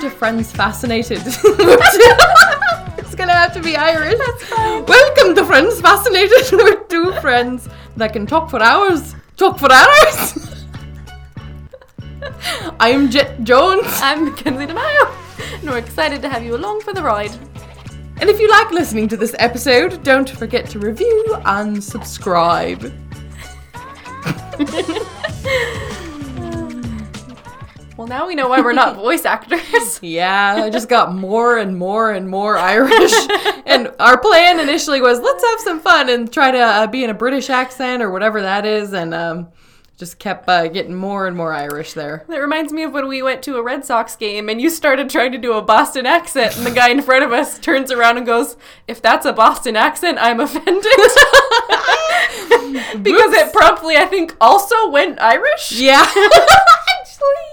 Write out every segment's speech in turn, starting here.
to Friends Fascinated. it's gonna have to be Irish. That's fine. Welcome to Friends Fascinated. We're two friends that can talk for hours. Talk for hours. I am Jet Jones. I'm Mackenzie DeMaio, and we're excited to have you along for the ride. And if you like listening to this episode, don't forget to review and subscribe. Well, now we know why we're not voice actors. Yeah, I just got more and more and more Irish. and our plan initially was let's have some fun and try to uh, be in a British accent or whatever that is. And um, just kept uh, getting more and more Irish there. That reminds me of when we went to a Red Sox game and you started trying to do a Boston accent, and the guy in front of us turns around and goes, If that's a Boston accent, I'm offended. because it promptly, I think, also went Irish. Yeah.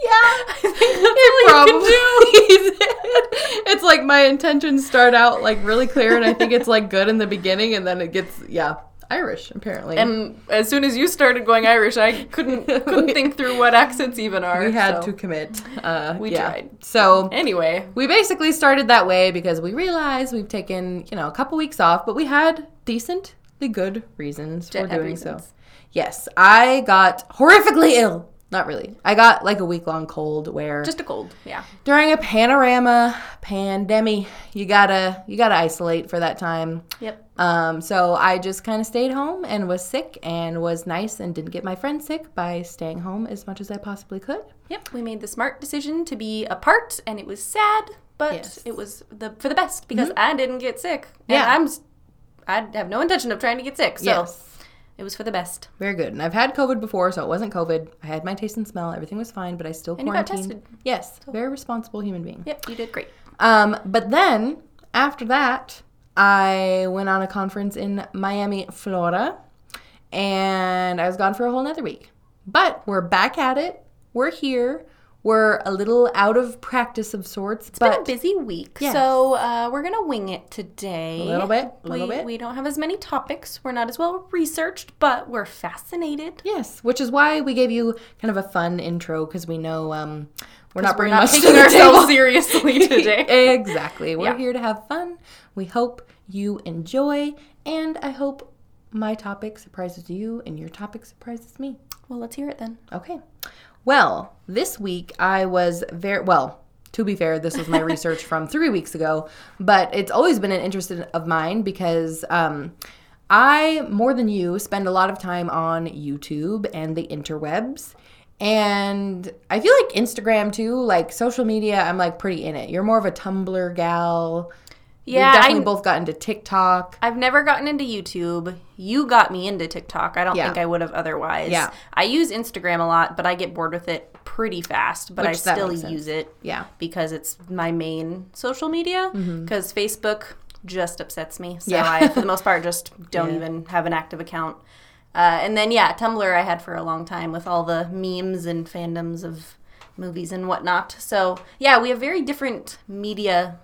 Yeah. I think that's all can do. It's like my intentions start out like really clear, and I think it's like good in the beginning, and then it gets yeah Irish apparently. And as soon as you started going Irish, I couldn't couldn't think through what accents even are. we had so. to commit. Uh, We yeah. tried. So Anyway, we basically started that way because we realized we've taken you know a couple weeks off, but we had decently good reasons for doing so. Yes, I got horrifically ill. Not really. I got like a week long cold where just a cold. Yeah. during a panorama pandemic, you gotta you gotta isolate for that time. Yep. Um, so I just kind of stayed home and was sick and was nice and didn't get my friends sick by staying home as much as I possibly could. Yep. We made the smart decision to be apart, and it was sad, but Yes. it was the for the best because I didn't get sick. And Yeah. I'm. I have no intention of trying to get sick, so Yes. It was for the best. Very good. And I've had COVID before, so it wasn't COVID. I had my taste and smell. Everything was fine, but I still And you got quarantined. tested. Yes, very responsible human being. Yep. You did great. Um, but then after that, I went on a conference in Miami, Florida, and I was gone for a whole nother week. But we're back at it. We're here. We're a little out of practice of sorts, It's been a busy week, Yes. so uh, we're gonna wing it today. A little bit, a little we, bit. We don't have as many topics. We're not as well researched, but we're fascinated. yes, which is why we gave you kind of a fun intro because we know um, we're not bringing much taking ourselves seriously today. exactly. We're Yeah. here to have fun. We hope you enjoy, and I hope my topic surprises you and your topic surprises me. well, let's hear it then. Okay. Well, this week I was very well. To be fair, this was my research from three weeks ago, but it's always been an interest of mine because um, I, more than you, spend a lot of time on YouTube and the interwebs. And I feel like Instagram too, like social media, I'm like pretty in it. You're more of a Tumblr gal. Yeah, We've definitely I- both got into TikTok. I've never gotten into YouTube. You got me into TikTok. I don't Yeah. think I would have otherwise. Yeah. I use Instagram a lot, but I get bored with it pretty fast. But Which I still use it Yeah. because it's my main social media. Mm-hmm. Because Facebook just upsets me. So Yeah. I, for the most part, just don't Yeah. even have an active account. Uh, and then, yeah, Tumblr I had for a long time with all the memes and fandoms of movies and whatnot. So, yeah, we have very different media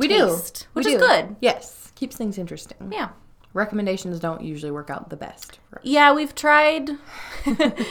We taste, do. which We is do. good. Yes. Keeps things interesting. Yeah. Recommendations don't usually work out the best. Yeah, we've tried.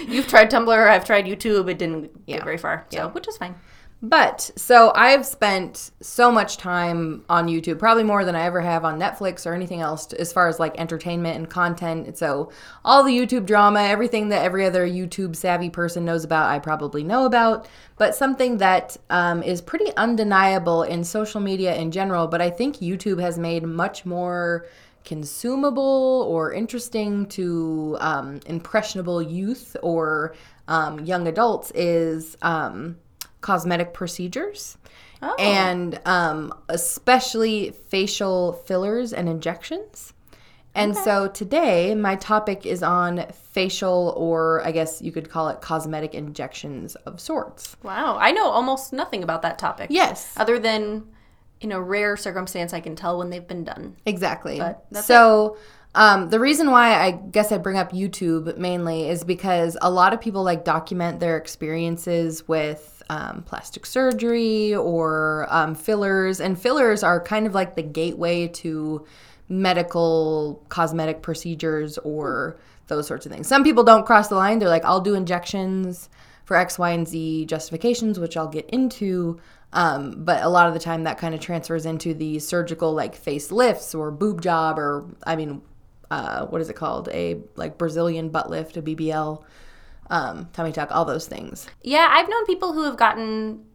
You've tried Tumblr. I've tried YouTube. It didn't Yeah. get very far, so Yeah. which is fine. But so I've spent so much time on YouTube, probably more than I ever have on Netflix or anything else as far as like entertainment and content. So all the YouTube drama, everything that every other YouTube savvy person knows about, I probably know about. But something that um, is pretty undeniable in social media in general, but I think YouTube has made much more consumable or interesting to um, impressionable youth or um, young adults is um, cosmetic procedures Oh. and um, especially facial fillers and injections. And so today, my topic is on facial, or I guess you could call it cosmetic injections of sorts. Wow, I know almost nothing about that topic. Yes, Other than in a rare circumstance, I can tell when they've been done. exactly. So, um, the reason why I guess I bring up YouTube mainly is because a lot of people like document their experiences with um, plastic surgery or um, fillers, and fillers are kind of like the gateway to medical cosmetic procedures or those sorts of things. Some people don't cross the line. They're like, I'll do injections for X, Y, and Z justifications, which I'll get into. Um, but a lot of the time that kind of transfers into the surgical like facelifts or boob job or I mean, uh, what is it called? A like Brazilian butt lift, a BBL, um, tummy tuck, all those things. Yeah, I've known people who have gotten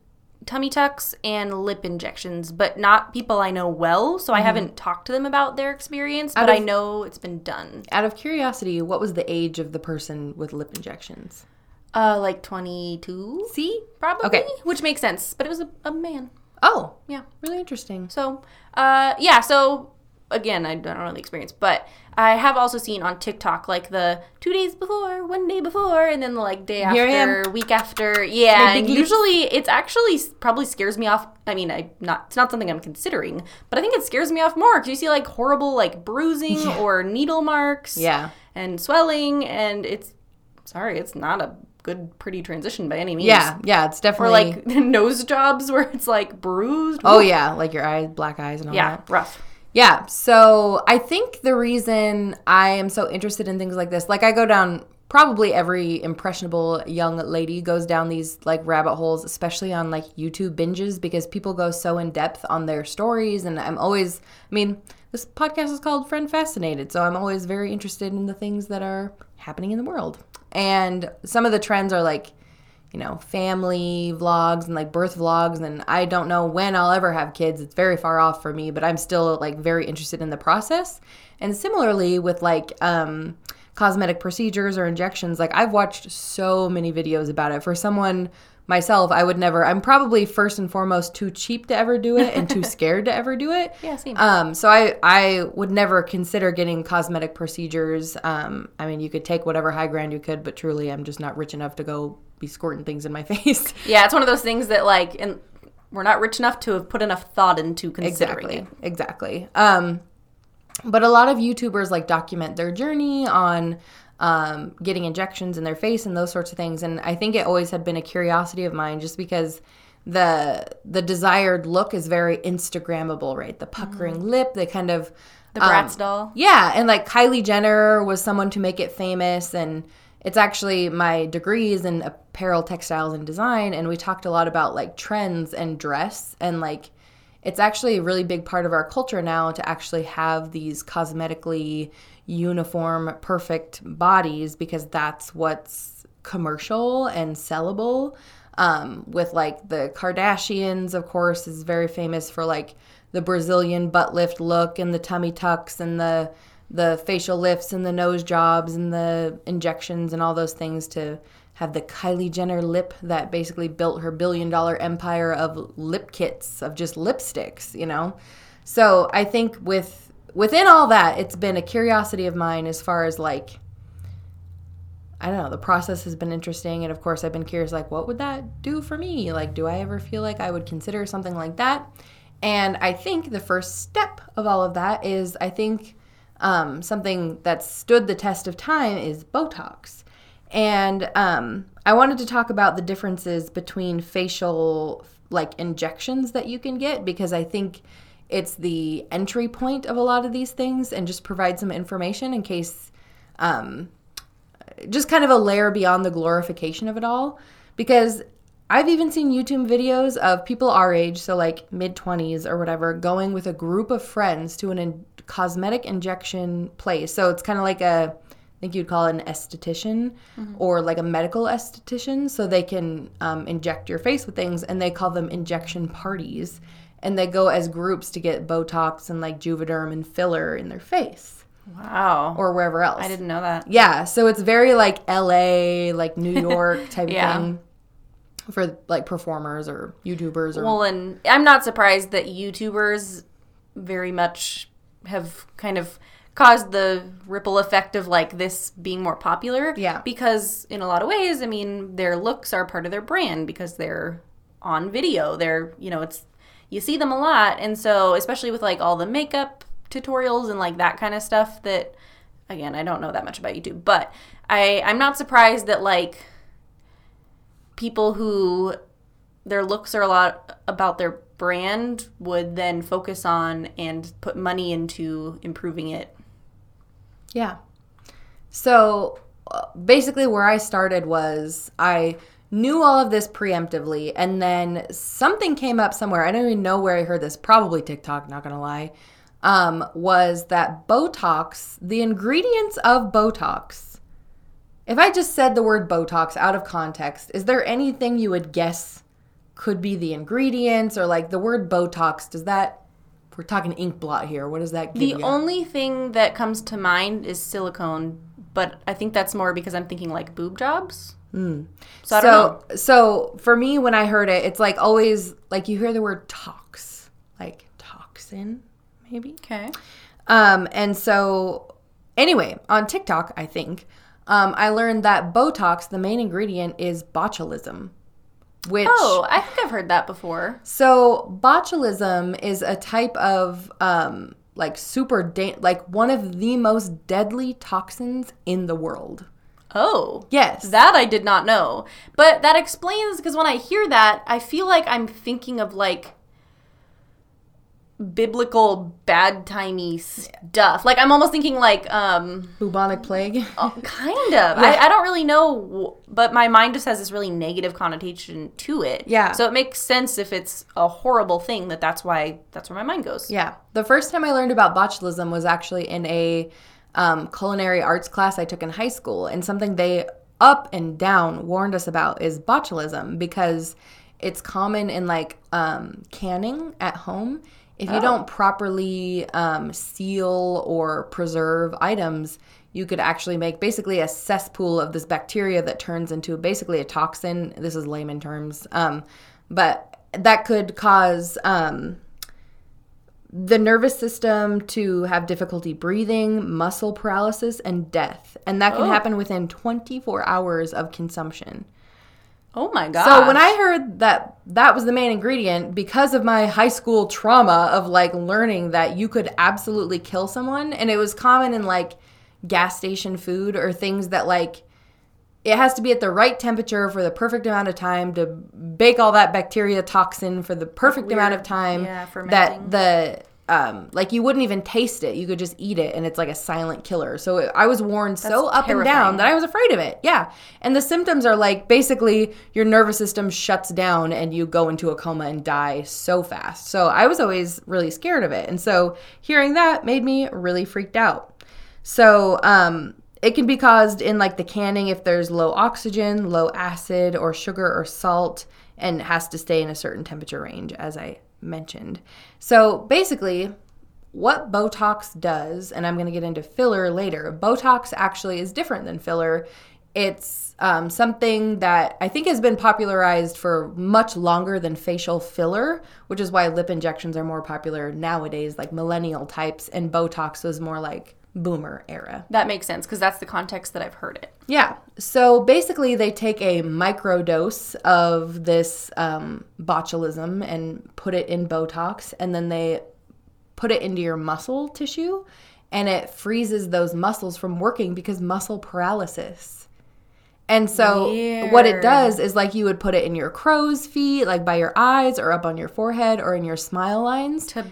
tummy tucks and lip injections, but not people I know well. So I haven't talked to them about their experience, but of- I know it's been done. Out of curiosity, what was the age of the person with lip injections? Uh, like 22, See? probably. Okay. Which makes sense, but it was a, a man. Oh, Yeah. really interesting. So, uh, yeah, so again, I don't know the experience, but I have also seen on TikTok like the two days before, one day before, and then the like day Here I am. after, week after. Yeah, and usually it's actually probably scares me off. I mean, I not it's not something I'm considering, but I think it scares me off more because you see like horrible like bruising or needle marks, Yeah. and swelling, and it's sorry, it's not a good pretty transition by any means. Yeah, yeah, it's definitely Or like nose jobs where it's like bruised. Oh yeah, like your eyes, black eyes and all yeah, that. rough. Yeah. So I think the reason I am so interested in things like this, like I go down probably every impressionable young lady goes down these like rabbit holes, especially on like YouTube binges because people go so in depth on their stories and I'm always I mean, this podcast is called Friend Fascinated, so I'm always very interested in the things that are happening in the world. And some of the trends are like you know, family vlogs and like birth vlogs. And I don't know when I'll ever have kids. It's very far off for me, but I'm still like very interested in the process. And similarly with like um, cosmetic procedures or injections, like I've watched so many videos about it. For someone myself, I would never, I'm probably first and foremost too cheap to ever do it and too scared to ever do it. Yeah, same. Um, so I, I would never consider getting cosmetic procedures. Um, I mean, you could take whatever high ground you could, but truly, I'm just not rich enough to go be squirting things in my face. Yeah, it's one of those things that like, and we're not rich enough to have put enough thought into considering exactly, it. exactly. Um, but a lot of YouTubers like document their journey on um, getting injections in their face and those sorts of things. And I think it always had been a curiosity of mine, just because the the desired look is very Instagrammable, right? The puckering lip, the kind of The um, Bratz doll. Yeah, and like Kylie Jenner was someone to make it famous and it's actually my degrees in apparel, textiles and design and we talked a lot about like trends and dress and like it's actually a really big part of our culture now to actually have these cosmetically uniform perfect bodies because that's what's commercial and sellable um, with like the kardashians of course is very famous for like the brazilian butt lift look and the tummy tucks and the the facial lifts and the nose jobs and the injections and all those things to have the Kylie Jenner lip that basically built her billion dollar empire of lip kits of just lipsticks, you know. So I think with within all that, it's been a curiosity of mine as far as like I don't know, the process has been interesting and of course I've been curious like what would that do for me? Like do I ever feel like I would consider something like that? And I think the first step of all of that is I think um, something that stood the test of time is Botox. And um, I wanted to talk about the differences between facial like injections that you can get because I think it's the entry point of a lot of these things and just provide some information in case um, just kind of a layer beyond the glorification of it all because I've even seen YouTube videos of people our age, so like mid 20s or whatever, going with a group of friends to an in- cosmetic injection place. So it's kind of like a, I think you'd call it an esthetician or like a medical esthetician. So they can um, inject your face with things and they call them injection parties. And they go as groups to get Botox and like Juvederm and filler in their face Wow. or wherever else. I didn't know that. Yeah, so it's very like LA, like New York type Yeah. thing for like performers or YouTubers or Well, and I'm not surprised that YouTubers very much have kind of caused the ripple effect of like this being more popular. Yeah. Because in a lot of ways, I mean, their looks are part of their brand because they're on video. They're, you know, it's you see them a lot. And so, especially with like all the makeup tutorials and like that kind of stuff that again, I don't know that much about YouTube, but I I'm not surprised that like people who their looks are a lot about their brand would then focus on and put money into improving it. Yeah. So uh, basically, where I started was I knew all of this preemptively, and then something came up somewhere. I don't even know where I heard this. Probably TikTok. Not gonna lie. Um, was that Botox? The ingredients of Botox. If I just said the word Botox out of context, is there anything you would guess could be the ingredients or like the word Botox? Does that? We're talking ink blot here. What does that give The you? only thing that comes to mind is silicone, but I think that's more because I'm thinking like boob jobs. So don't know. so so for me when i heard it it's like always like you hear the word tox like toxin maybe Okay. um and so anyway on tiktok i think um i learned that botox the main ingredient is botulism which Oh, I think I've heard that before. so botulism is a type of um like super da- like one of the most deadly toxins in the world Oh. yes That I did not know. But that explains because when I hear that, I feel like I'm thinking of like biblical bad timey stuff. Like I'm almost thinking like um bubonic plague oh, kind of. I, I don't really know, but my mind just has this really negative connotation to it. Yeah. So it makes sense if it's a horrible thing that that's why that's where my mind goes. Yeah. The first time I learned about botulism was actually in a um, culinary arts class I took in high school. And something they up and down warned us about is botulism because it's common in like um, canning at home. If you don't properly um, seal or preserve items, you could actually make basically a cesspool of this bacteria that turns into basically a toxin. This is layman terms. Um, but that could cause um, the nervous system to have difficulty breathing, muscle paralysis, and death. And that can Oh. happen within 24 hours of consumption. Oh my god. So when I heard that that was the main ingredient, because of my high school trauma of like learning that you could absolutely kill someone, and it was common in like gas station food or things that like it has to be at the right temperature for the perfect amount of time to bake all that bacteria toxin for the perfect amount of time Yeah, that the um like you wouldn't even taste it. You could just eat it and it's like a silent killer. So it, i was warned so That's up and down that i was afraid of it. Yeah. And the symptoms are like basically your nervous system shuts down and you go into a coma and die so fast. So i was always really scared of it. And so hearing that made me really freaked out. So um, it can be caused in like the canning if there's low oxygen, low acid, or sugar or salt, and has to stay in a certain temperature range, as I mentioned. So basically, what Botox does, and I'm going to get into filler later, Botox actually is different than filler. It's um, something that I think has been popularized for much longer than facial filler, which is why lip injections are more popular nowadays, like millennial types, and Botox was more like boomer era. that makes sense because that's the context that I've heard it. Yeah. So basically, they take a microdose of this um, botulism and put it in Botox, and then they put it into your muscle tissue, and it freezes those muscles from working because muscle paralysis. And so, what it does is like you would put it in your crow's feet, like by your eyes, or up on your forehead, or in your smile lines To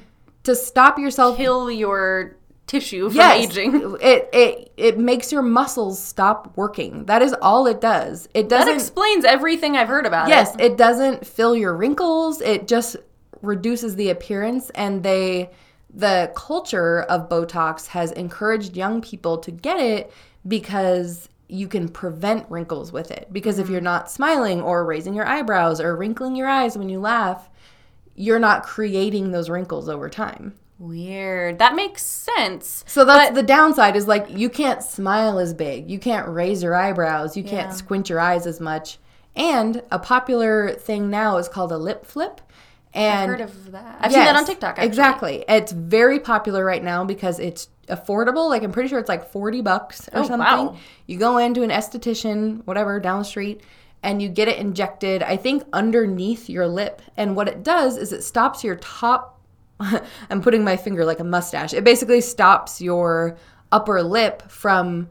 to stop yourself kill your tissue from yes, aging. It it it makes your muscles stop working. That is all it does. It doesn't. explains everything I've heard about yes, it. it doesn't fill your wrinkles. It just reduces the appearance, and they the culture of Botox has encouraged young people to get it because you can prevent wrinkles with it. Because if mm-hmm. you're not smiling or raising your eyebrows or wrinkling your eyes when you laugh, you're not creating those wrinkles over time. Weird. That makes sense. So that's But- the downside is like you can't smile as big. You can't raise your eyebrows. You can't Yeah. squint your eyes as much. And a popular thing now is called a lip flip. And I've heard of that. I've seen that on TikTok. Actually. Exactly. It's very popular right now because it's affordable. Like I'm pretty sure it's like 40 bucks or Oh, something. wow. You go into an esthetician, whatever, down the street, and you get it injected, I think underneath your lip. And what it does is it stops your top I'm putting my finger like a mustache. It basically stops your upper lip from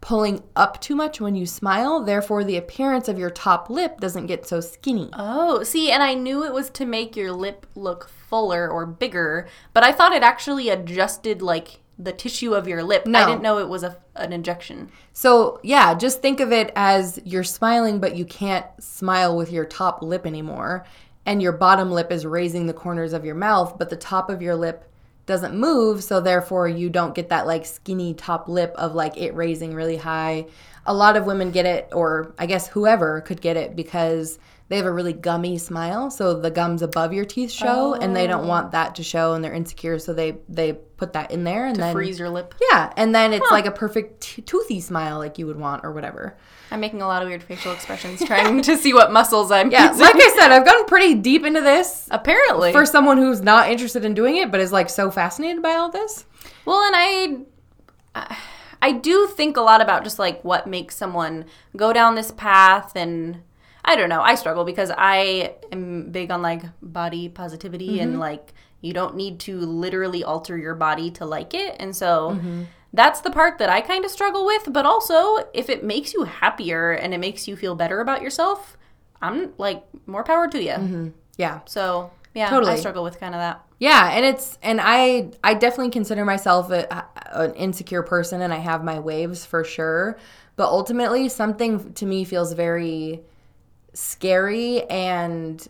pulling up too much when you smile. Therefore, the appearance of your top lip doesn't get so skinny. Oh, see, and I knew it was to make your lip look fuller or bigger, but I thought it actually adjusted like the tissue of your lip. No. I didn't know it was a, an injection. So, yeah, just think of it as you're smiling, but you can't smile with your top lip anymore. And your bottom lip is raising the corners of your mouth, but the top of your lip doesn't move. So, therefore, you don't get that like skinny top lip of like it raising really high. A lot of women get it, or I guess whoever could get it because they have a really gummy smile. So, the gums above your teeth show, and they don't want that to show, and they're insecure. So, they, they put that in there and then. Freeze your lip. Yeah, and then it's like a perfect t- toothy smile, like you would want, or whatever. I'm making a lot of weird facial expressions, trying to see what muscles I'm Yeah, using. like I said, I've gone pretty deep into this Apparently. for someone who's not interested in doing it, but is like so fascinated by all this. Well, and I I do think a lot about just like what makes someone go down this path and I don't know. I struggle because I am big on like body positivity and mm-hmm. like you don't need to literally alter your body to like it. And so mm-hmm. that's the part that I kind of struggle with, but also if it makes you happier and it makes you feel better about yourself, I'm like more power to you. Mm-hmm. Yeah. So, yeah, I Totally. struggle with kind of that. Yeah, and it's and I I definitely consider myself a, an insecure person, and I have my waves for sure. But ultimately, something to me feels very scary, and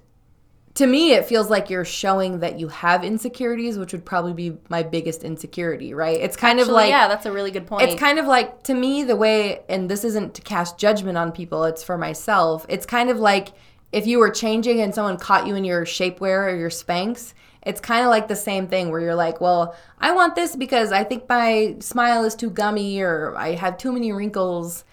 to me, it feels like you're showing that you have insecurities, which would probably be my biggest insecurity. Right? It's kind of like yeah, that's a really good point. It's kind of like to me the way and this isn't to cast judgment on people, it's for myself. It's kind of like if you were changing and someone caught you in your shapewear or your Spanx, it's kind of like the same thing where you're like, "Well, I want this because I think my smile is too gummy or I have too many wrinkles."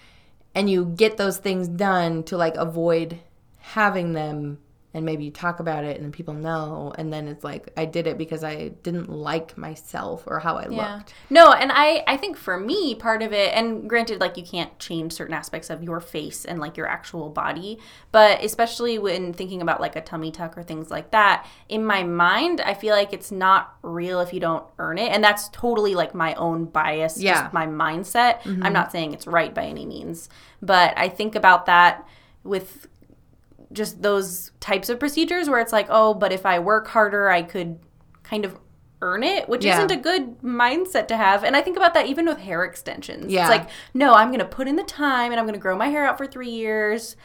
And you get those things done to like avoid having them and maybe you talk about it and then people know and then it's like I did it because I didn't like myself or how I Yeah. looked. No, and I I think for me part of it and granted like you can't change certain aspects of your face and like your actual body, but especially when thinking about like a tummy tuck or things like that, in my mind I feel like it's not real if you don't earn it and that's totally like my own bias, Yeah. just my mindset. I'm mm-hmm. not saying it's right by any means, but I think about that with just those types of procedures where it's like, oh, but if I work harder, I could kind of earn it, which Yeah. isn't a good mindset to have. And I think about that even with hair extensions. Yeah. It's like, no, I'm going to put in the time and I'm going to grow my hair out for three years,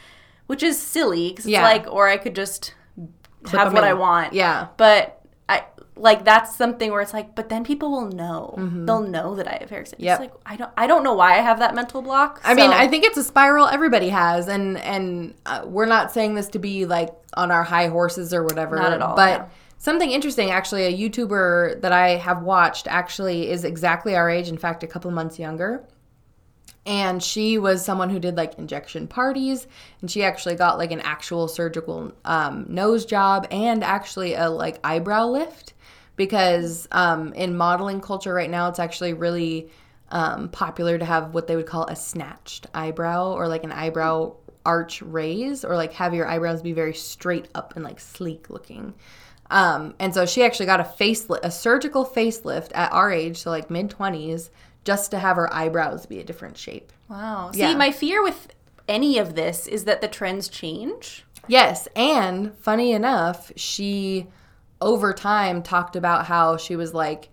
which is silly because Yeah. it's like, or I could just Clip have what in. I want. Yeah. But like that's something where it's like, but then people will know. They'll know that I have hair extensions. Mm-hmm. Yep. It's like I don't, I don't know why I have that mental block. I mean, I think it's a spiral everybody has, and and uh, we're not saying this to be like on our high horses or whatever. Not at all, But no. something interesting, actually, a YouTuber that I have watched actually is exactly our age. In fact, a couple months younger. And she was someone who did like injection parties, and she actually got like an actual surgical um, nose job and actually a like eyebrow lift because um, in modeling culture right now, it's actually really um, popular to have what they would call a snatched eyebrow or like an eyebrow arch raise or like have your eyebrows be very straight up and like sleek looking. Um, and so she actually got a facelift, a surgical facelift at our age, so like mid 20s, just to have her eyebrows be a different shape. wow. See, Yeah. my fear with any of this is that the trends change. Yes, and funny enough, she over time talked about how she was like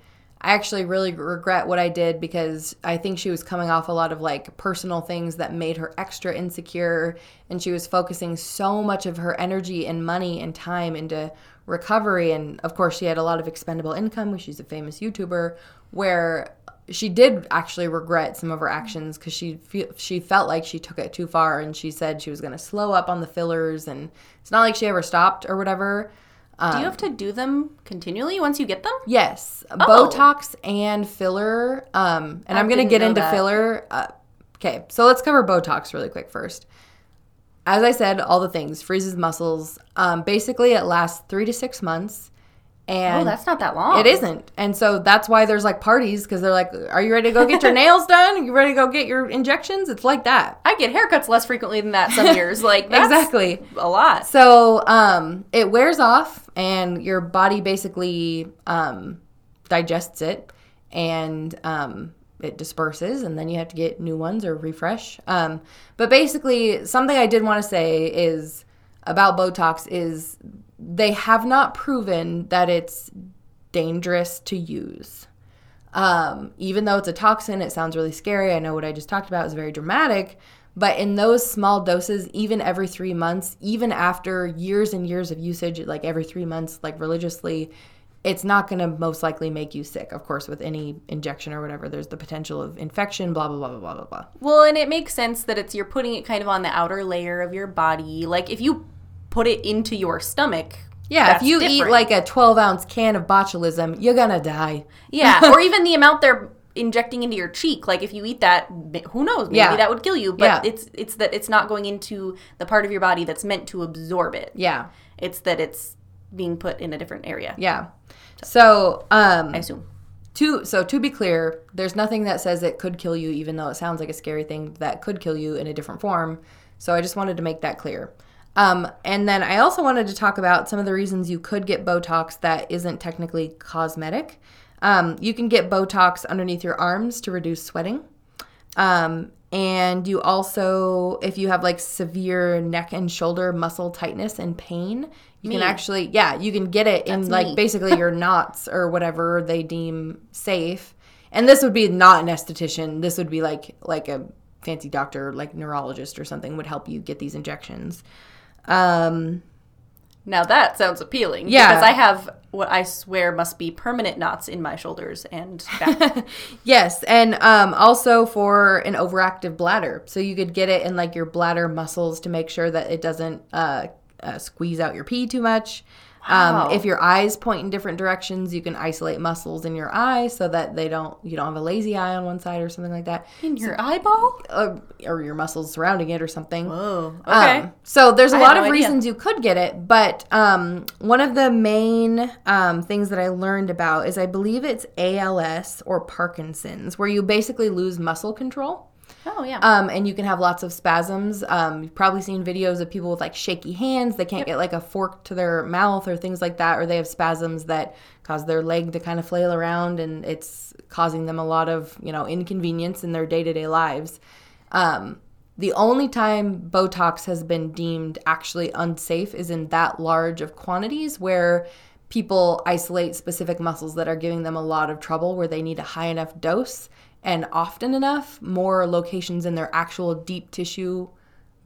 I actually really regret what I did because I think she was coming off a lot of like personal things that made her extra insecure. And she was focusing so much of her energy and money and time into recovery. And of course she had a lot of expendable income she's a famous YouTuber where she did actually regret some of her actions because she fe- she felt like she took it too far and she said she was going to slow up on the fillers and it's not like she ever stopped or whatever Do you have to do them continually once you get them? Yes, Oh. Botox and filler. Um, and I I'm gonna get into that. filler. Uh, okay, so let's cover Botox really quick first. As I said, all the things freezes muscles. Um, basically, it lasts three to six months, and Oh, that's not that long. it isn't. And so that's why there's like parties because they're like, "Are you ready to go get your nails done? Are you ready to go get your injections?" It's like that. I get haircuts less frequently than that some years. Like that's Exactly. a lot. So um, it wears off, and your body basically um, digests it, and um, it disperses, and then you have to get new ones or refresh. Um, but basically, something I did want to say is about Botox is they have not proven that it's dangerous to use. Um, even though it's a toxin, it sounds really scary. I know what I just talked about is very dramatic. But in those small doses, even every three months, even after years and years of usage, like every three months, like religiously, it's not going to most likely make you sick. Of course, with any injection or whatever, there's the potential of infection, blah, blah, blah, blah, blah, blah, blah. Well, and it makes sense that it's you're putting it kind of on the outer layer of your body. Like if you put it into your stomach. Yeah, that's if you eat like a 12 ounce can of botulism, you're to die. Yeah, or even the amount they're injecting into your cheek. Like if you eat that, who knows? Maybe Yeah. that would kill you. But Yeah. it's it's that it's not going into the part of your body that's meant to absorb it. Yeah, It's that it's being put in a different area. yeah. So, um, I assume. To so to be clear, there's nothing that says it could kill you, even though it sounds like a scary thing that could kill you in a different form. So I just wanted to make that clear. Um, and then I also wanted to talk about some of the reasons you could get Botox that isn't technically cosmetic. Um, you can get Botox underneath your arms to reduce sweating. Um, and you also, if you have like severe neck and shoulder muscle tightness and pain, you Me. can actually, yeah, you can get it in That's like me. basically your knots or whatever they deem safe. And this would be not an esthetician. This would be like like a fancy doctor, like neurologist or something, would help you get these injections. Um, Now that sounds appealing. Yeah. Because I have what I swear must be permanent knots in my shoulders and back. Yes, and um, also for an overactive bladder. So you could get it in like your bladder muscles to make sure that it doesn't uh, uh, squeeze out your pee too much. Wow. Um, if your eyes point in different directions, you can isolate muscles in your eye so that they don't you don't have a lazy eye on one side or something like that, in your eyeball? or, or your muscles surrounding it or something. Whoa. Okay. Um, so there's a I lot no of idea. reasons you could get it, but um, one of the main um, things that I learned about is I believe it's ALS or Parkinson's, where you basically lose muscle control. Oh yeah. Um, and you can have lots of spasms. Um, you've probably seen videos of people with like shaky hands. They can't get like a fork to their mouth or things like that, or they have spasms that cause their leg to kind of flail around, and it's causing them a lot of you know inconvenience in their day to day lives. Um, the only time Botox has been deemed actually unsafe is in that large of quantities where people isolate specific muscles that are giving them a lot of trouble where they need a high enough dose and often enough, more locations in their actual deep tissue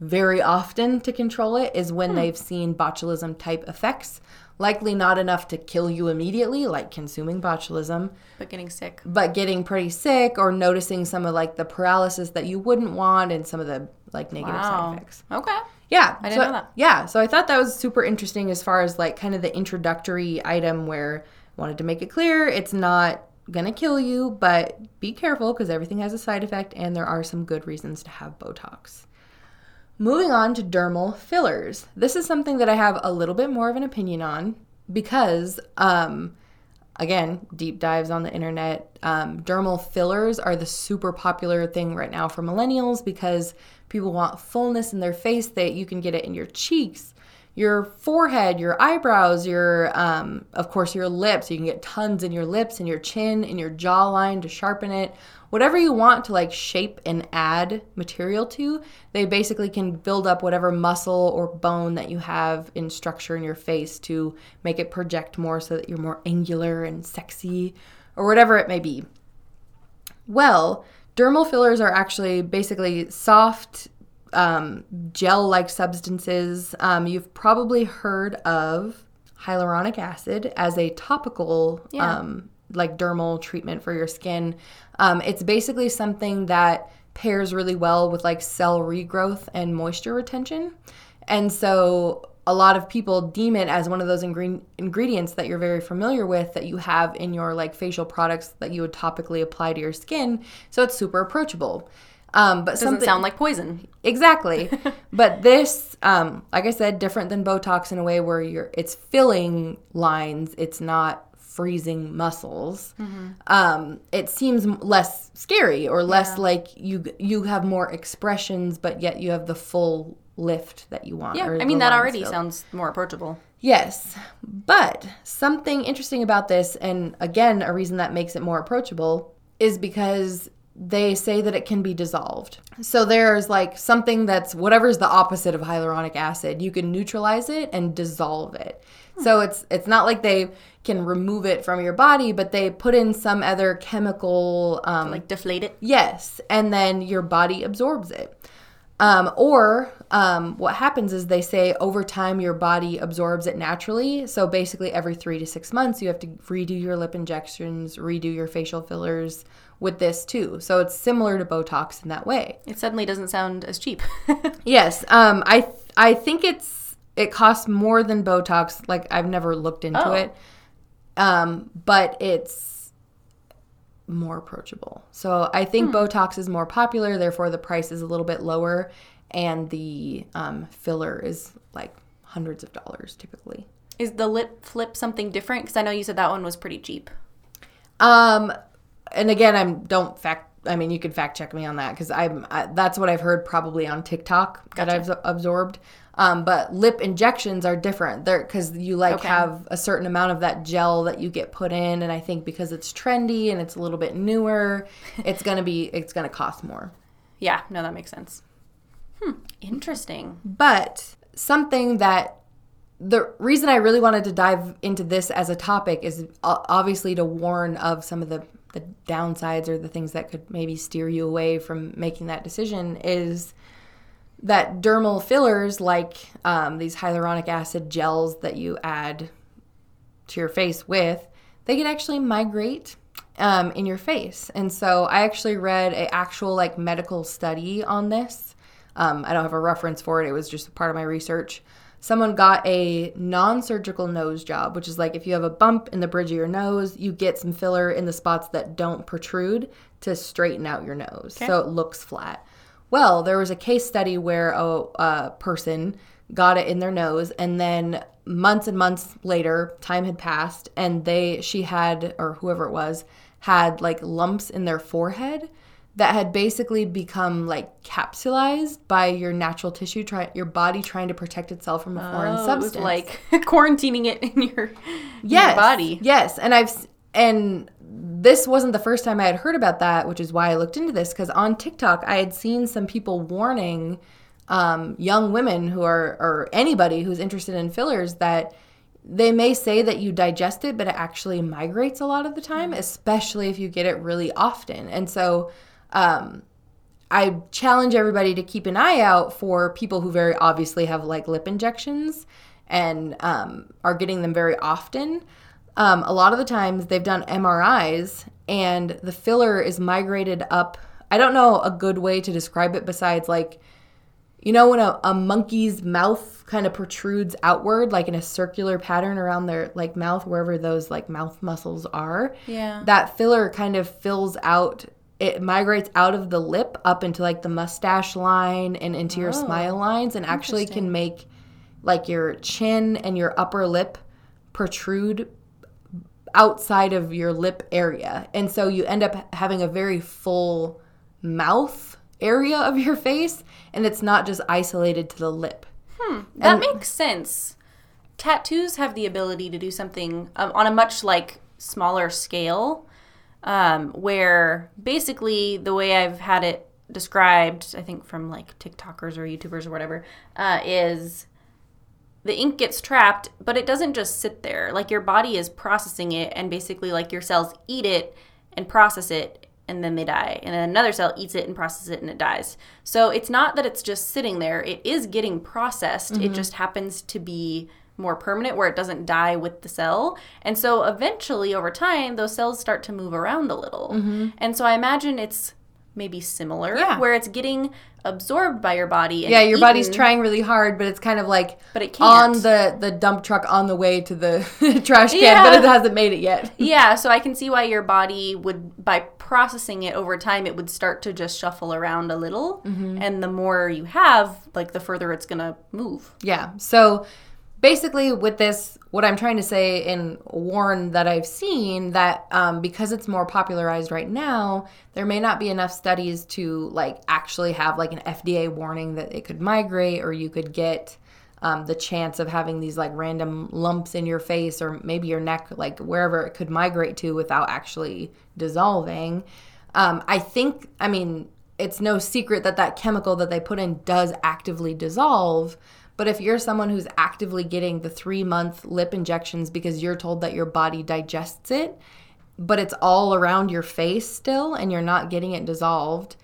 very often to control it is when hmm. they've seen botulism type effects. Likely not enough to kill you immediately, like consuming botulism, but getting sick. but getting pretty sick or noticing some of like the paralysis that you wouldn't want and some of the like negative Wow. side effects. Okay. Yeah, I didn't know that. Yeah, so I thought that was super interesting as far as like kind of the introductory item where I wanted to make it clear it's not gonna kill you, but be careful because everything has a side effect and there are some good reasons to have Botox. Moving on to dermal fillers. This is something that I have a little bit more of an opinion on because, um, again, deep dives on the internet. Um, dermal fillers are the super popular thing right now for millennials because people want fullness in their face that you can get it in your cheeks, your forehead, your eyebrows, your, um, of course, your lips. You can get tons in your lips and your chin and your jawline to sharpen it. Whatever you want to like shape and add material to, they basically can build up whatever muscle or bone that you have in structure in your face to make it project more so that you're more angular and sexy or whatever it may be. Well, dermal fillers are actually basically soft um, gel like substances. Um, you've probably heard of hyaluronic acid as a topical, Yeah. um, like dermal treatment for your skin. Um, it's basically something that pairs really well with like cell regrowth and moisture retention. And so a lot of people deem it as one of those ingre- ingredients that you're very familiar with that you have in your like facial products that you would topically apply to your skin. So it's super approachable. Um, but Doesn't something sound like poison. exactly. but this, um, like I said, different than Botox in a way where you're it's filling lines. It's not freezing muscles. Um, it seems less scary or less Yeah. like you you have more expressions, but yet you have the full lift that you want. Yeah. I mean, that already filled. sounds more approachable. Yes, but something interesting about this, and again, a reason that makes it more approachable, is because they say that it can be dissolved. So there's like something that's whatever's the opposite of hyaluronic acid. You can neutralize it and dissolve it. So it's it's not like they can remove it from your body, but they put in some other chemical um, Like deflate it. Yes, and then your body absorbs it. Um, or um, what happens is they say over time your body absorbs it naturally. So basically, every three to six months, you have to redo your lip injections, redo your facial fillers with this too. So it's similar to Botox in that way. It suddenly doesn't sound as cheap. Yes, um, I I think it's it costs more than Botox. Like I've never looked into Oh. it, um, but it's more approachable. So I think Botox is more popular, therefore the price is a little bit lower, and the um, filler is like hundreds of dollars typically. Is the lip flip something different? Because I know you said that one was pretty cheap. Um, and again, I'm don't fact. I mean, you could fact check me on that because I'm. I, that's what I've heard probably on TikTok that I've absorbed. Um, but lip injections are different. They're because you like Okay. have a certain amount of that gel that you get put in, and I think because it's trendy and it's a little bit newer, it's gonna be it's gonna cost more. Yeah, no, that makes sense. Hmm, interesting. But something that the reason I really wanted to dive into this as a topic is obviously to warn of some of the, the downsides or the things that could maybe steer you away from making that decision is that dermal fillers like um, these hyaluronic acid gels that you add to your face with, they can actually migrate um, in your face. And so I actually read a actual like medical study on this. Um, I don't have a reference for it. It was just part of my research. Someone got a non-surgical nose job, which is like if you have a bump in the bridge of your nose, you get some filler in the spots that don't protrude to straighten out your nose, so it looks flat. Well, there was a case study where a, a person got it in their nose, and then months and months later, time had passed, and they she had or whoever it was had like lumps in their forehead that had basically become like capsulized by your natural tissue, try, your body trying to protect itself from a foreign Oh, substance. It was like quarantining it in your, in yes, your body. Yes, and I've and this wasn't the first time I had heard about that, which is why I looked into this because on TikTok I had seen some people warning um, young women who are or anybody who's interested in fillers that they may say that you digest it, but it actually migrates a lot of the time, especially if you get it really often. And so, um, I challenge everybody to keep an eye out for people who very obviously have like lip injections and um, are getting them very often. Um, a lot of the times they've done MRIs and the filler is migrated up. I don't know a good way to describe it besides like, you know, when a, a monkey's mouth kind of protrudes outward, like in a circular pattern around their like mouth, wherever those like mouth muscles are Yeah. that filler kind of fills out it migrates out of the lip up into like the mustache line and into your smile lines and actually can make like your chin and your upper lip protrude outside of your lip area. And so you end up having a very full mouth area of your face and it's not just isolated to the lip. That makes sense. Tattoos have the ability to do something um, on a much like smaller scale, um, where basically the way I've had it described, I think from like TikTokers or YouTubers or whatever, uh, is the ink gets trapped, but it doesn't just sit there. Like your body is processing it, and basically like your cells eat it and process it, and then they die. And then another cell eats it and processes it, and it dies. So it's not that it's just sitting there; it is getting processed. It just happens to be more permanent where it doesn't die with the cell. And so eventually over time those cells start to move around a little. Mm-hmm. And so I imagine it's maybe similar Yeah. where it's getting absorbed by your body and yeah your body's trying really hard but it's kind of like but it can't. the the dump truck on the way to the trash can Yeah. but it hasn't made it yet Yeah, so I can see why your body would, by processing it over time, it would start to just shuffle around a little. Mm-hmm. And the more you have, like the further it's going to move. Yeah. So basically, with this, what I'm trying to say and warn that I've seen that um, because it's more popularized right now, there may not be enough studies to like actually have like an FDA warning that it could migrate or you could get. Um, the chance of having these like random lumps in your face or maybe your neck, like wherever it could migrate to without actually dissolving. Um, I think, I mean, it's no secret that that chemical that they put in does actively dissolve. But if you're someone who's actively getting the three month lip injections because you're told that your body digests it, but it's all around your face still and you're not getting it dissolved,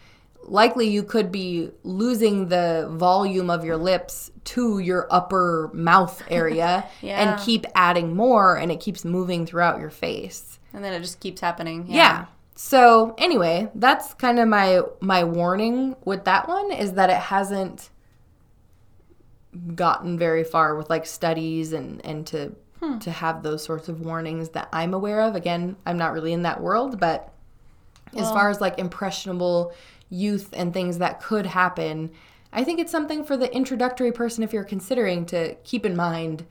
likely you could be losing the volume of your lips to your upper mouth area Yeah. and keep adding more and it keeps moving throughout your face. And then it just keeps happening. Yeah. So anyway, that's kind of my my warning with that one is that it hasn't gotten very far with like studies and and to hmm. to have those sorts of warnings that I'm aware of. Again, I'm not really in that world, but as far as like impressionable youth and things that could happen, I think it's something for the introductory person if you're considering to keep in mind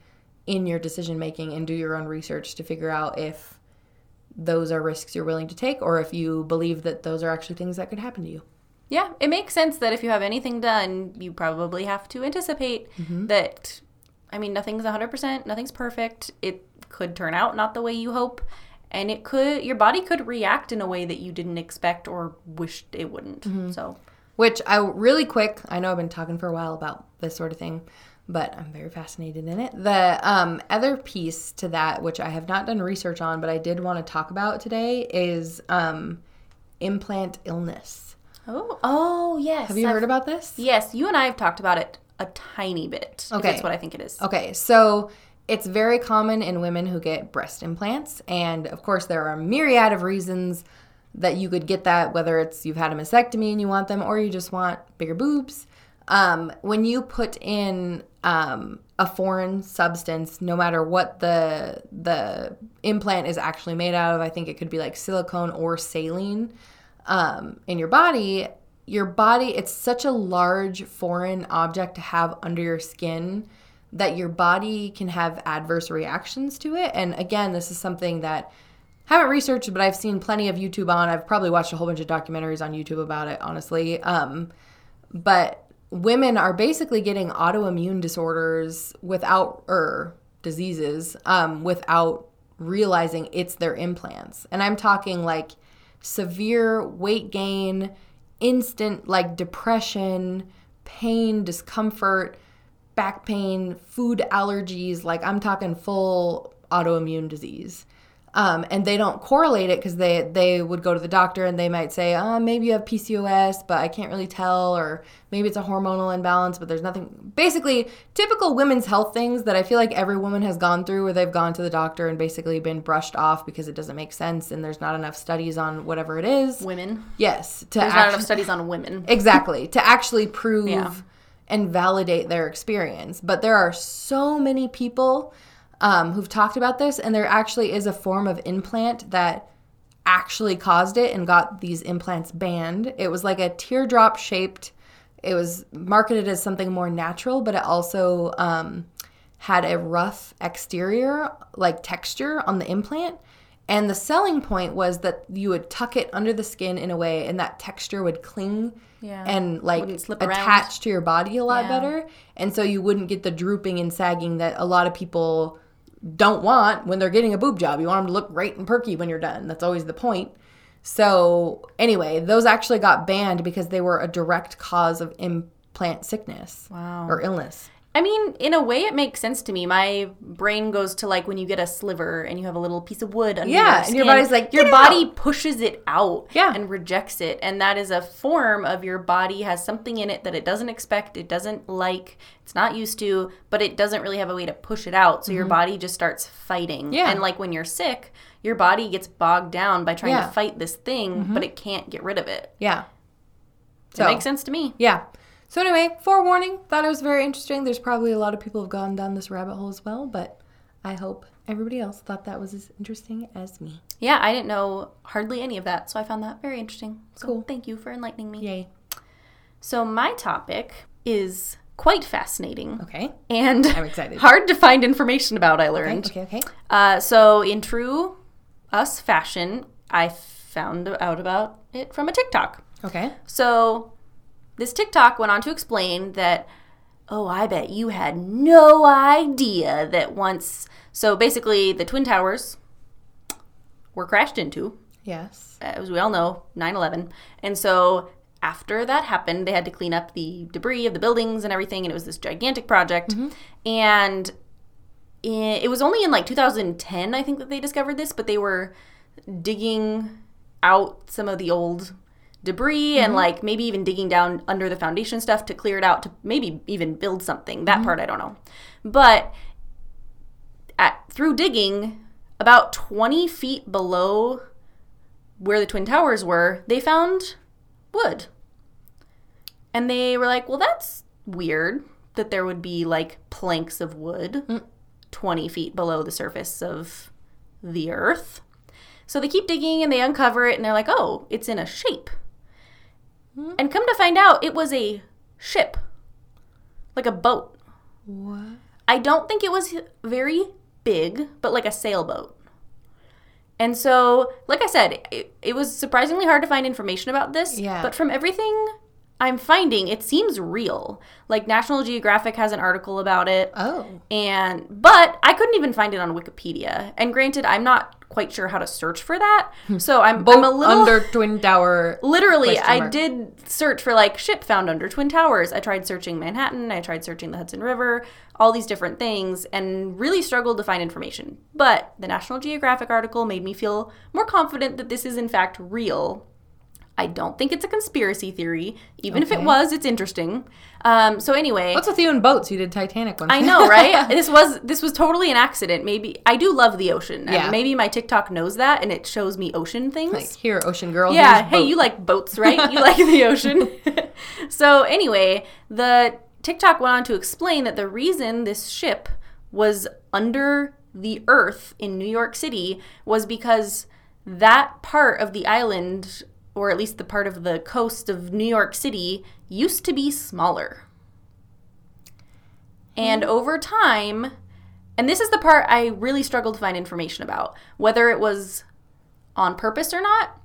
in your decision making and do your own research to figure out if those are risks you're willing to take or if you believe that those are actually things that could happen to you. Yeah, it makes sense that if you have anything done, you probably have to anticipate Mm-hmm. that. I mean, nothing's 100%, nothing's perfect. It could turn out not the way you hope, and it could, your body could react in a way that you didn't expect or wished it wouldn't. Mm-hmm. So, Which I really quick, I know I've been talking for a while about this sort of thing, but I'm very fascinated in it. The um, other piece to that, which I have not done research on, but I did want to talk about today, is um, implant illness. Oh, oh yes. Have you I've- heard about this? Yes, you and I have talked about it a tiny bit. Okay. That's what I think it is. Okay, so it's very common in women who get breast implants, and of course, there are a myriad of reasons that you could get that, whether it's you've had a mastectomy and you want them, or you just want bigger boobs. Um, when you put in um, a foreign substance, no matter what the the implant is actually made out of, I think it could be like silicone or saline um, in your body, your body, it's such a large foreign object to have under your skin that your body can have adverse reactions to it. And again, this is something that I haven't researched, but I've seen plenty of YouTube on. I've probably watched a whole bunch of documentaries on YouTube about it, honestly. Um, but women are basically getting autoimmune disorders without or diseases um, without realizing it's their implants and i'm talking like severe weight gain instant like depression pain discomfort back pain food allergies like i'm talking full autoimmune disease um, and they don't correlate it because they they would go to the doctor and they might say, oh, maybe you have PCOS, but I can't really tell, or maybe it's a hormonal imbalance, but there's nothing. Basically, typical women's health things that I feel like every woman has gone through, where they've gone to the doctor and basically been brushed off because it doesn't make sense and there's not enough studies on whatever it is. Women. Yes, to There's not enough studies on women. exactly to actually prove Yeah. and validate their experience but there are so many people um, who've talked about this and there actually is a form of implant that actually caused it and got these implants banned it was like a teardrop shaped it was marketed as something more natural but it also um, had a rough exterior like texture on the implant and the selling point was that you would tuck it under the skin in a way and that texture would cling Yeah. and like Wouldn't around. attach to your body a lot Yeah. better. And so you wouldn't get the drooping and sagging that a lot of people don't want when they're getting a boob job. You want them to look great and perky when you're done. That's always the point. So, anyway, those actually got banned because they were a direct cause of implant sickness Wow. or illness. I mean, in a way, it makes sense to me. My brain goes to like when you get a sliver and you have a little piece of wood under Yeah, your and skin. your body's like, your "Get it body pushes it out, Yeah. and rejects it, and that is a form of your body has something in it that it doesn't expect, it doesn't like, it's not used to, but it doesn't really have a way to push it out. So your body just starts fighting. Mm-hmm. Yeah. and like when you're sick, your body gets bogged down by trying Yeah. Mm-hmm. to fight this thing, but it can't get rid of it. Yeah. It makes sense to me. Yeah. So anyway, forewarning, thought it was very interesting. There's probably a lot of people who've gone down this rabbit hole as well, but I hope everybody else thought that was as interesting as me. Yeah, I didn't know hardly any of that, so I found that very interesting. So Cool. thank you for enlightening me. Yay. So my topic is quite fascinating Okay. and I'm excited. hard to find information about. I Okay, learned. okay, okay. Uh, so in true us fashion, I found out about it from a TikTok. Okay. So this TikTok went on to explain that, oh, I bet you had no idea that once. So basically, the Twin Towers were crashed into. Yes. Uh, as we all know, 9 11. And so after that happened, they had to clean up the debris of the buildings and everything. And it was this gigantic project. Mm-hmm. And it was only in like 2010, I think, that they discovered this, but they were digging out some of the old debris and mm-hmm. like maybe even digging down under the foundation stuff to clear it out to maybe even build something. That mm-hmm. part I don't know. But at through digging about 20 feet below where the twin towers were, they found wood. And they were like, "Well, that's weird that there would be like planks of wood mm. 20 feet below the surface of the earth." So they keep digging and they uncover it and they're like, "Oh, it's in a shape." And come to find out, it was a ship. Like a boat. What? I don't think it was very big, but like a sailboat. And so, like I said, it, it was surprisingly hard to find information about this. Yeah. But from everything I'm finding, it seems real. Like National Geographic has an article about it. Oh. And but I couldn't even find it on Wikipedia. And granted, I'm not quite sure how to search for that. Hmm. So I'm, I'm a little under Twin Tower. Literally, I did search for like ship found under Twin Towers. I tried searching Manhattan, I tried searching the Hudson River, all these different things, and really struggled to find information. But the National Geographic article made me feel more confident that this is in fact real. I don't think it's a conspiracy theory. Even if it was, it's interesting. Um, so anyway, What's with you and boats? You did Titanic once. I know, right? this was this was totally an accident. Maybe I do love the ocean. Yeah. maybe my TikTok knows that, and it shows me ocean things. Like, here, ocean girl. Yeah, hey, boat. you like boats, right? You like the ocean. so, anyway, the TikTok went on to explain that the reason this ship was under the earth in New York City was because that part of the island, or at least the part of the coast of New York City, used to be smaller. And over time, and this is the part I really struggled to find information about, whether it was on purpose or not.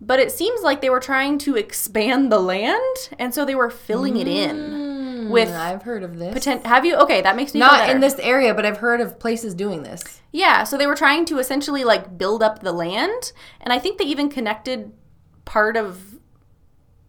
But it seems like they were trying to expand the land, and so they were filling it in with Mm, I've heard of this. Have you? Okay, that makes me Not in this area, but I've heard of places doing this. Yeah, so they were trying to essentially like build up the land, and I think they even connected part of.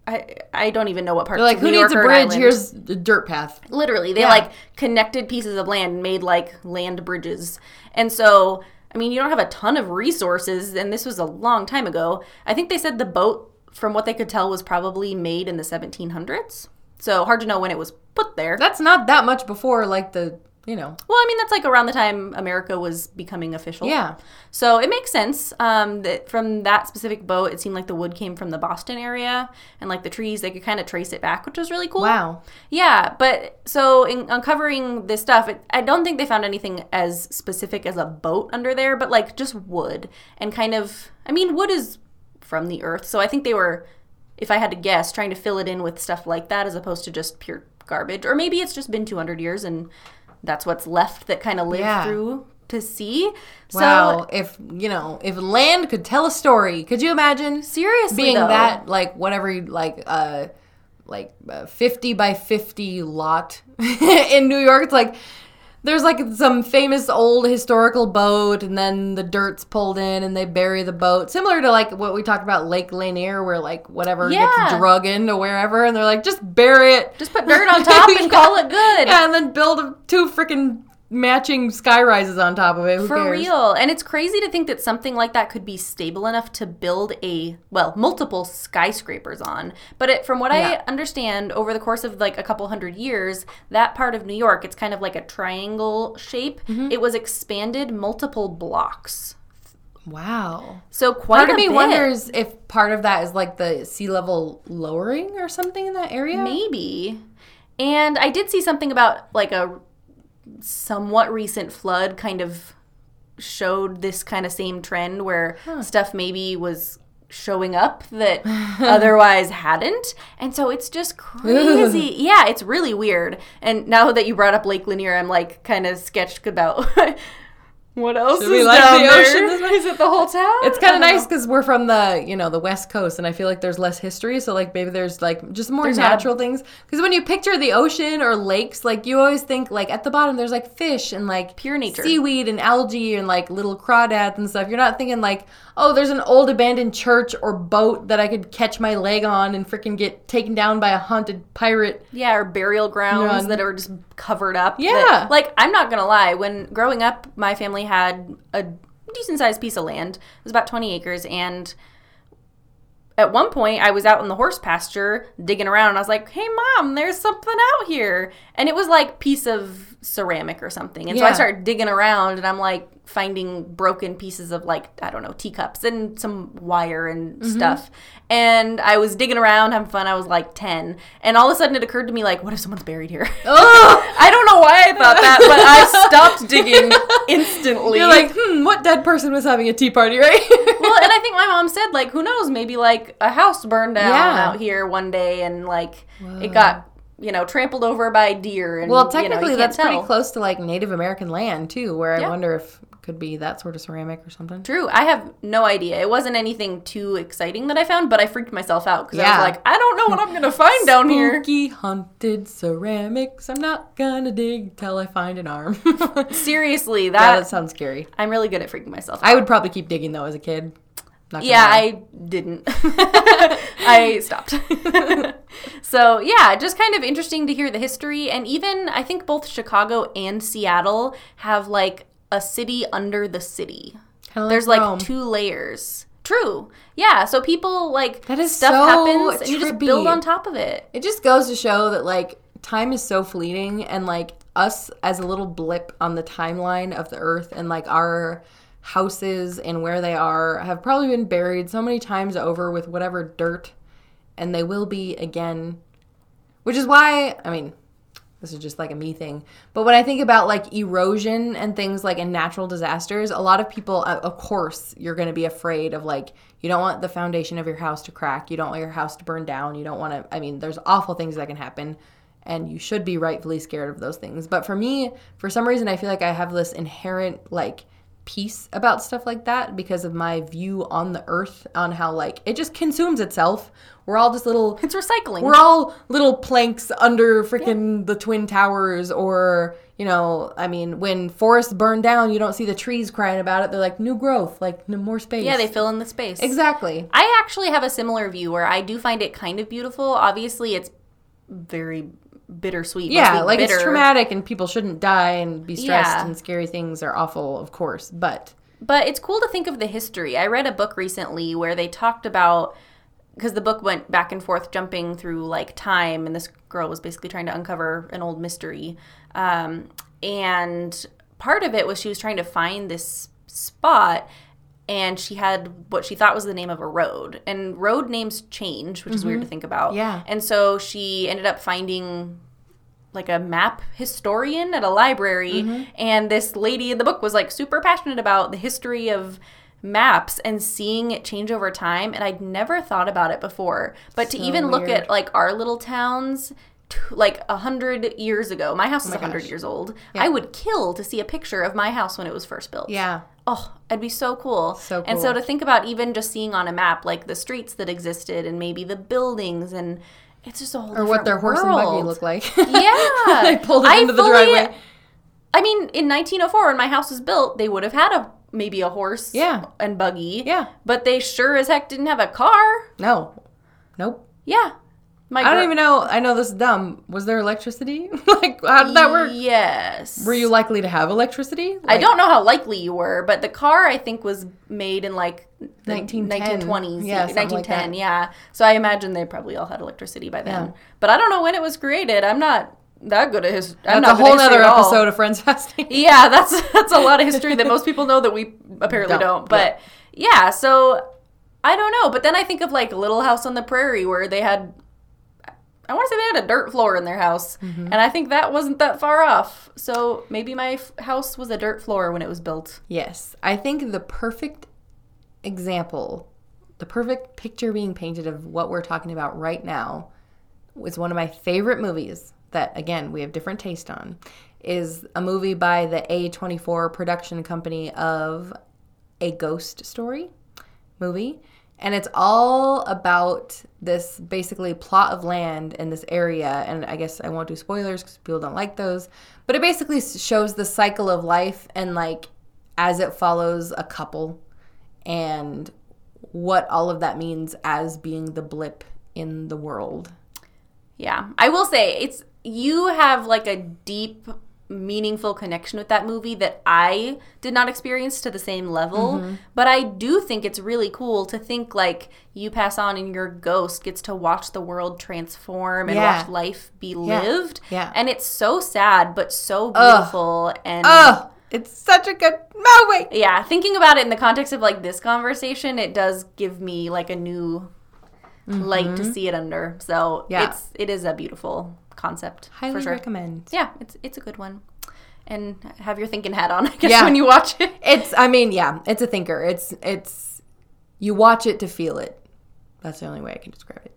I I don't even know what part. They're like, who New needs a bridge? Here's the dirt path. Literally, they Yeah. like connected pieces of land, and made like land bridges, and so I mean, you don't have a ton of resources, and this was a long time ago. I think they said the boat, from what they could tell, was probably made in the 1700s. So hard to know when it was put there. That's not that much before, like the you know. Well, I mean, that's like around the time America was becoming official. Yeah. So it makes sense um, that from that specific boat, it seemed like the wood came from the Boston area, and like the trees, they could kind of trace it back, which was really cool. Wow. Yeah, but so in uncovering this stuff, it, I don't think they found anything as specific as a boat under there, but like just wood and kind of. I mean, wood is from the earth, so I think they were, if I had to guess, trying to fill it in with stuff like that as opposed to just pure garbage, or maybe it's just been 200 years and that's what's left that kind of lived Yeah. through to see. Wow. So if you know, if land could tell a story, could you imagine seriously, being though, that like whatever like uh like uh, 50 by 50 lot in New York? It's like there's like some famous old historical boat and then the dirt's pulled in and they bury the boat similar to like what we talked about lake lanier where like whatever Yeah. gets drug into wherever and they're like just bury it just put dirt on top and call it good. yeah and then build a- two freaking matching sky rises on top of it Who For cares? real. And it's crazy to think that something like that could be stable enough to build a, well, multiple skyscrapers on. But it, from what Yeah. I understand, over the course of like a couple hundred years, that part of New York, it's kind of like a triangle shape. Mm-hmm. It was expanded multiple blocks. wow So quite Part of me bit. wonders if part of that is like the sea level lowering or something in that area. Maybe. And I did see something about like a somewhat recent flood kind of showed this kind of same trend where stuff maybe was showing up that otherwise hadn't. And so it's just crazy. yeah, it's really weird. And now that you brought up Lake Lanier, I'm like kind of sketched about What else Should we is like down the there? ocean? Is it the whole town? It's kind of nice because we're from the you know the west coast, and I feel like there's less history. So like maybe there's like just more There's natural things. Because when you picture the ocean or lakes, like you always think like at the bottom there's like fish and like Pure nature. seaweed and algae and like little crawdads and stuff. You're not thinking like oh there's an old abandoned church or boat that I could catch my leg on and freaking get taken down by a haunted pirate. Yeah, or burial grounds Yeah. that are just covered up. Yeah. that- like I'm not gonna lie, when growing up, my family had a decent sized piece of land. It was about 20 acres, and at one point I was out in the horse pasture digging around, and I was like, "Hey, mom, there's something out here," and it was like piece of ceramic or something. And so I Yeah. started digging around, and I'm like finding broken pieces of like I don't know teacups and some wire and Mm-hmm. stuff. And I was digging around, having fun. I was like 10, and all of a sudden it occurred to me like, what if someone's buried here? Oh, I don't know why I thought that, but I stopped digging instantly. you're like hmm, what dead person was having a tea party, right? well, and I think my mom said like, who knows? Maybe like a house burned down Yeah. out here one day, and like it got you know trampled over by deer. And Well, you know, you technically, that's pretty close to like Native American land too, where I wonder if could be that sort of ceramic or something. True. I have no idea. It wasn't anything too exciting that I found, but I freaked myself out because I was like, I don't know what I'm gonna find down here. Spooky haunted ceramics. I'm not gonna dig till I find an arm. Seriously, that, yeah, that, that sounds scary. I'm really good at freaking myself. out. I would probably keep digging though as a kid. Not Yeah, lie. I didn't. I stopped. so, yeah, just kind of interesting to hear the history. And even, I think both Chicago and Seattle have like a city under the city. Kinda There's like Rome. two layers. True. Yeah. So people like That is stuff so happens and you just build on top of it. It just goes to show that like time is so fleeting and like us as a little blip on the timeline of the earth and like our houses and where they are have probably been buried so many times over with whatever dirt and they will be again. Which is why, I mean, this is just like a me thing. But when I think about like erosion and things like in natural disasters, a lot of people, uh, of course, you're going to be afraid of like, you don't want the foundation of your house to crack. You don't want your house to burn down. You don't want to, I mean, there's awful things that can happen. And you should be rightfully scared of those things. But for me, for some reason, I feel like I have this inherent like peace about stuff like that because of my view on the earth, on how like it just consumes itself. We're all just little It's recycling. we're all little planks under freaking the twin towers or you know i mean when forests burn down you don't see the trees crying about it they're like new growth like no more space yeah, they fill in the space. exactly I actually have a similar view where I do find it kind of beautiful. Obviously, it's very bittersweet. yeah like bitter. it's traumatic and people shouldn't die and be stressed Yeah. and scary things are awful of course but But it's cool to think of the history. I read a book recently where they talked about because the book went back and forth jumping through like time and this girl was basically trying to uncover an old mystery um, and part of it was she was trying to find this spot and she had what she thought was the name of a road and road names change which is weird to think about. Yeah. and so she ended up finding like a map historian at a library and this lady in the book was like super passionate about the history of maps and seeing it change over time and I'd never thought about it before. But to So even look at like our little towns like a hundred years ago my house is a hundred years old i would kill to see a picture of my house when it was first built. Yeah Oh, it'd be so cool. So And so to think about even just seeing on a map like the streets that existed and maybe the buildings and it's just a whole or what their horse and buggy world. look like Yeah. they pulled it I into the driveway I mean, in 1904 when my house was built, they would have had a maybe a horse Yeah. and buggy. Yeah. But they sure as heck didn't have a car. no nope Yeah. My i don't gr- even know i know this is dumb was there electricity like how did that work Yes. were you likely to have electricity I don't know how likely you were, but the car I think was made in like the 1910. 1920s, Yeah, something like 1910. yeah. So I imagine they probably all had electricity by then. Yeah. But I don't know when it was created. I'm not that good at his. That's not a whole history all. episode of Friends Fascinated. Yeah, that's that's a lot of history that most people know that we apparently Don't, don't. But yeah, so I don't know. But then I think of like Little House on the Prairie where they had I want to say they had a dirt floor in their house, Mm-hmm. and I think that wasn't that far off. So maybe my f- house was a dirt floor when it was built. Yes, I think the perfect example, the perfect picture being painted of what we're talking about right now was one of my favorite movies that again, we have different taste on is a movie by the A24 production company of a ghost story movie. And it's all about this basically plot of land in this area. And I guess I won't do spoilers because people don't like those. But it basically shows the cycle of life and like as it follows a couple and what all of that means as being the blip in the world. Yeah. I will say it's you have like a deep meaningful connection with that movie that I did not experience to the same level. Mm-hmm. But I do think it's really cool to think like you pass on and your ghost gets to watch the world transform and Yeah. watch life be Yeah. lived. Yeah. And it's so sad but so beautiful and Oh, it's such a good movie. yeah, thinking about it in the context of like this conversation, it does give me like a new light to see it under. So Mm-hmm. Yeah. it's it is a beautiful concept Highly sure. recommend. Yeah, it's it's a good one. And have your thinking hat on, I guess, Yeah. when you watch it. It's I mean, yeah, it's a thinker. It's it's you watch it to feel it. That's the only way I can describe it.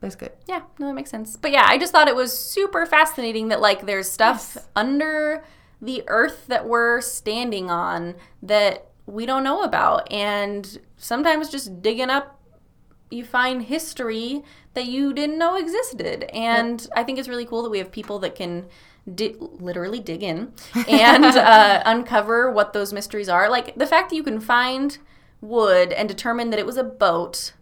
That's good. Yeah, no, that makes sense. But yeah, I just thought it was super fascinating that like there's stuff Yes. under the earth that we're standing on that we don't know about. And sometimes just digging up you find history that you didn't know existed. And I think it's really cool that we have people that can di- literally dig in and uh, uncover what those mysteries are. Like the fact that you can find wood and determine that it was a boat.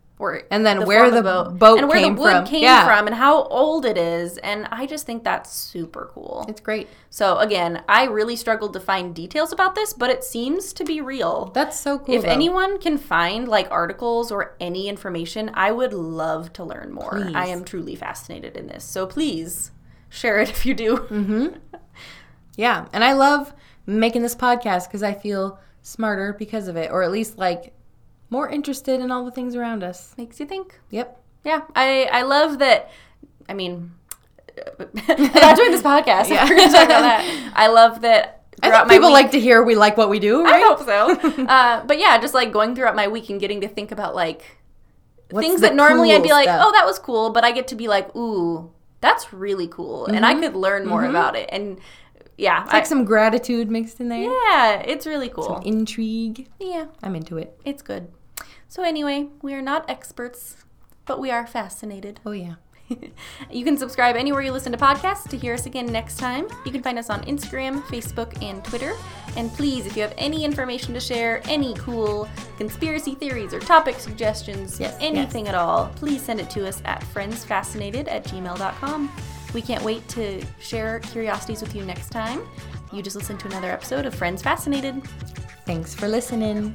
And then the where the a boat and where came the wood from. came Yeah. from and how old it is and i just think that's super cool It's great. so again i really struggled to find details about this but it seems to be real That's so cool. if though. anyone can find like articles or any information i would love to learn more Please. i am truly fascinated in this so please share it if you do Mm-hmm. Yeah, and I love making this podcast because I feel smarter because of it, or at least like more interested in all the things around us. makes you think Yep. yeah i i love that i mean not doing this podcast Yeah. we're gonna talk about that i love that I think people week- like to hear we like what we do, right? I hope so. uh, but yeah, just like going throughout my week and getting to think about like What's things that normally I'd be like, stuff? oh, that was cool, but I get to be like, ooh, that's really cool, and I could learn more about it. And yeah, Mm-hmm. It's like some gratitude mixed in there. yeah, it's really cool. Intrigue. yeah, I'm into it. it's good. So anyway, we are not experts, but we are fascinated. Oh yeah. you can subscribe anywhere you listen to podcasts to hear us again next time. You can find us on Instagram, Facebook, and Twitter. And please, if you have any information to share, any cool conspiracy theories or topic suggestions, Yes, anything at all, please send it to us at friendsfascinated at gmail.com. We can't wait to share curiosities with you next time. You just listened to another episode of Friends Fascinated. Thanks for listening.